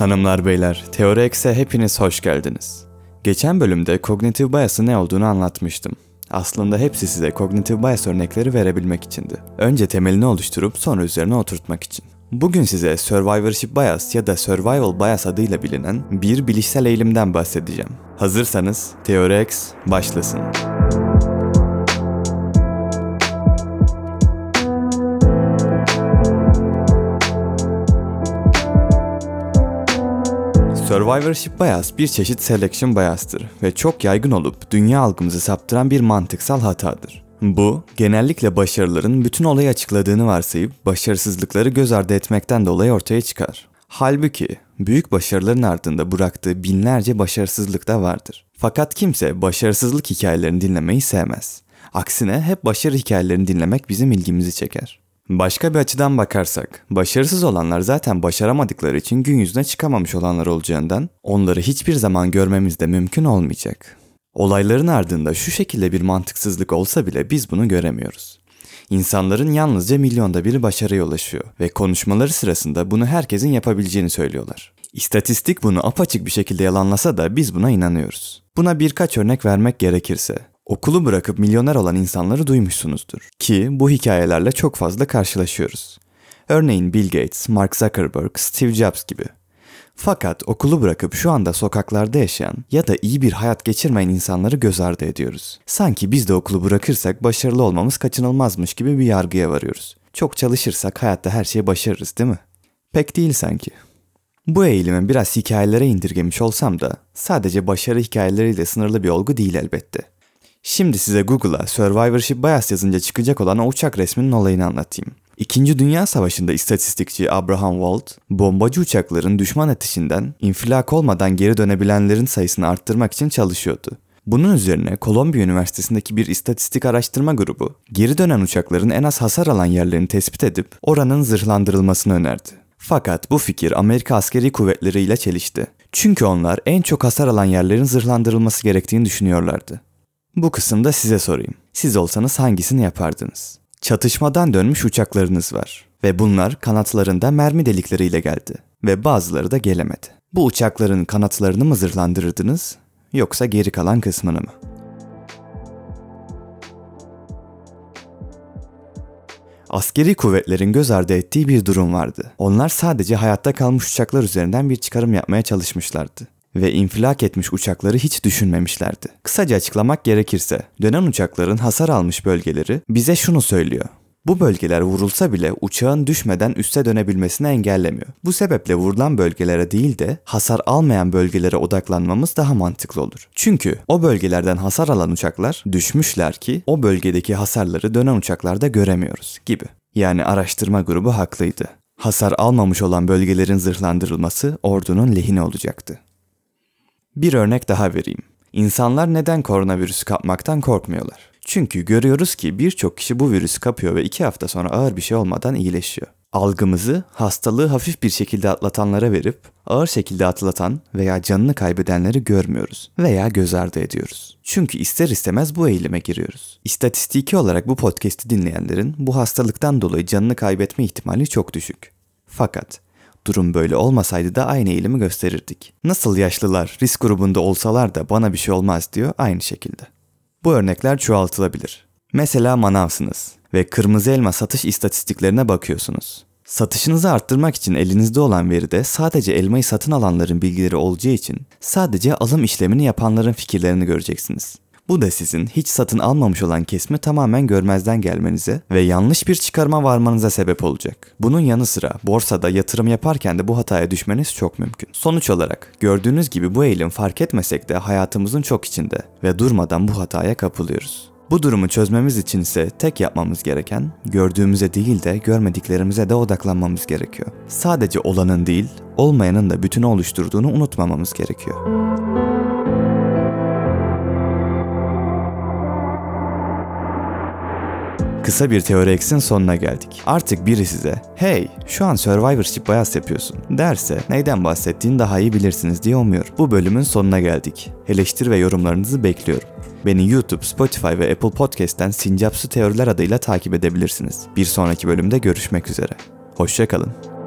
Hanımlar beyler, Teori X'e hepiniz hoş geldiniz. Geçen bölümde kognitif bias'ın ne olduğunu anlatmıştım. Aslında hepsi size kognitif bias örnekleri verebilmek içindi. Önce temelini oluşturup sonra üzerine oturtmak için. Bugün size survivorship bias ya da survival bias adıyla bilinen bir bilişsel eğilimden bahsedeceğim. Hazırsanız Teori X başlasın. Survivorship bias bir çeşit selection bias'tır ve çok yaygın olup dünya algımızı saptıran bir mantıksal hatadır. Bu, genellikle başarıların bütün olayı açıkladığını varsayıp başarısızlıkları göz ardı etmekten dolayı ortaya çıkar. Halbuki büyük başarıların ardında bıraktığı binlerce başarısızlık da vardır. Fakat kimse başarısızlık hikayelerini dinlemeyi sevmez. Aksine hep başarı hikayelerini dinlemek bizim ilgimizi çeker. Başka bir açıdan bakarsak, başarısız olanlar zaten başaramadıkları için gün yüzüne çıkamamış olanlar olacağından onları hiçbir zaman görmemiz de mümkün olmayacak. Olayların ardında şu şekilde bir mantıksızlık olsa bile biz bunu göremiyoruz. İnsanların yalnızca milyonda biri başarıya ulaşıyor ve konuşmaları sırasında bunu herkesin yapabileceğini söylüyorlar. İstatistik bunu apaçık bir şekilde yalanlasa da biz buna inanıyoruz. Buna birkaç örnek vermek gerekirse, Okulu bırakıp milyoner olan insanları duymuşsunuzdur. Ki bu hikayelerle çok fazla karşılaşıyoruz. Örneğin Bill Gates, Mark Zuckerberg, Steve Jobs gibi. Fakat okulu bırakıp şu anda sokaklarda yaşayan ya da iyi bir hayat geçirmeyen insanları göz ardı ediyoruz. Sanki biz de okulu bırakırsak başarılı olmamız kaçınılmazmış gibi bir yargıya varıyoruz. Çok çalışırsak hayatta her şeyi başarırız değil mi? Pek değil sanki. Bu eğilimi biraz hikayelere indirgemiş olsam da sadece başarı hikayeleriyle sınırlı bir olgu değil elbette. Şimdi size Google'a Survivorship Bias yazınca çıkacak olan o uçak resminin olayını anlatayım. İkinci Dünya Savaşı'nda istatistikçi Abraham Wald, bombacı uçakların düşman ateşinden infilak olmadan geri dönebilenlerin sayısını arttırmak için çalışıyordu. Bunun üzerine Kolombiya Üniversitesi'ndeki bir istatistik araştırma grubu, geri dönen uçakların en az hasar alan yerlerini tespit edip oranın zırhlandırılmasını önerdi. Fakat bu fikir Amerika askeri kuvvetleriyle çelişti. Çünkü onlar en çok hasar alan yerlerin zırhlandırılması gerektiğini düşünüyorlardı. Bu kısımda size sorayım. Siz olsanız hangisini yapardınız? Çatışmadan dönmüş uçaklarınız var ve bunlar kanatlarında mermi delikleriyle geldi ve bazıları da gelemedi. Bu uçakların kanatlarını mı zırhlandırırdınız yoksa geri kalan kısmını mı? Askeri kuvvetlerin göz ardı ettiği bir durum vardı. Onlar sadece hayatta kalmış uçaklar üzerinden bir çıkarım yapmaya çalışmışlardı ve infilak etmiş uçakları hiç düşünmemişlerdi. Kısaca açıklamak gerekirse dönen uçakların hasar almış bölgeleri bize şunu söylüyor. Bu bölgeler vurulsa bile uçağın düşmeden üste dönebilmesini engellemiyor. Bu sebeple vurulan bölgelere değil de hasar almayan bölgelere odaklanmamız daha mantıklı olur. Çünkü o bölgelerden hasar alan uçaklar düşmüşler ki o bölgedeki hasarları dönen uçaklarda göremiyoruz gibi. Yani araştırma grubu haklıydı. Hasar almamış olan bölgelerin zırhlandırılması ordunun lehine olacaktı. Bir örnek daha vereyim. İnsanlar neden koronavirüsü kapmaktan korkmuyorlar? Çünkü görüyoruz ki birçok kişi bu virüsü kapıyor ve iki hafta sonra ağır bir şey olmadan iyileşiyor. Algımızı hastalığı hafif bir şekilde atlatanlara verip ağır şekilde atlatan veya canını kaybedenleri görmüyoruz veya göz ardı ediyoruz. Çünkü ister istemez bu eğilime giriyoruz. İstatistiki olarak bu podcast'i dinleyenlerin bu hastalıktan dolayı canını kaybetme ihtimali çok düşük. Fakat Durum böyle olmasaydı da aynı eğilimi gösterirdik. Nasıl yaşlılar risk grubunda olsalar da bana bir şey olmaz diyor aynı şekilde. Bu örnekler çoğaltılabilir. Mesela manavsınız ve kırmızı elma satış istatistiklerine bakıyorsunuz. Satışınızı arttırmak için elinizde olan veride sadece elmayı satın alanların bilgileri olacağı için sadece alım işlemini yapanların fikirlerini göreceksiniz. Bu da sizin hiç satın almamış olan kesimi tamamen görmezden gelmenize ve yanlış bir çıkarma varmanıza sebep olacak. Bunun yanı sıra borsada yatırım yaparken de bu hataya düşmeniz çok mümkün. Sonuç olarak gördüğünüz gibi bu eğilim fark etmesek de hayatımızın çok içinde ve durmadan bu hataya kapılıyoruz. Bu durumu çözmemiz için ise tek yapmamız gereken gördüğümüze değil de görmediklerimize de odaklanmamız gerekiyor. Sadece olanın değil, olmayanın da bütünü oluşturduğunu unutmamamız gerekiyor. Kısa bir teori eksin sonuna geldik. Artık biri size hey şu an Survivorship bias yapıyorsun derse neyden bahsettiğini daha iyi bilirsiniz diye umuyorum. Bu bölümün sonuna geldik. Eleştiri ve yorumlarınızı bekliyorum. Beni YouTube, Spotify ve Apple Podcast'ten Sincapsu Teoriler adıyla takip edebilirsiniz. Bir sonraki bölümde görüşmek üzere. Hoşçakalın.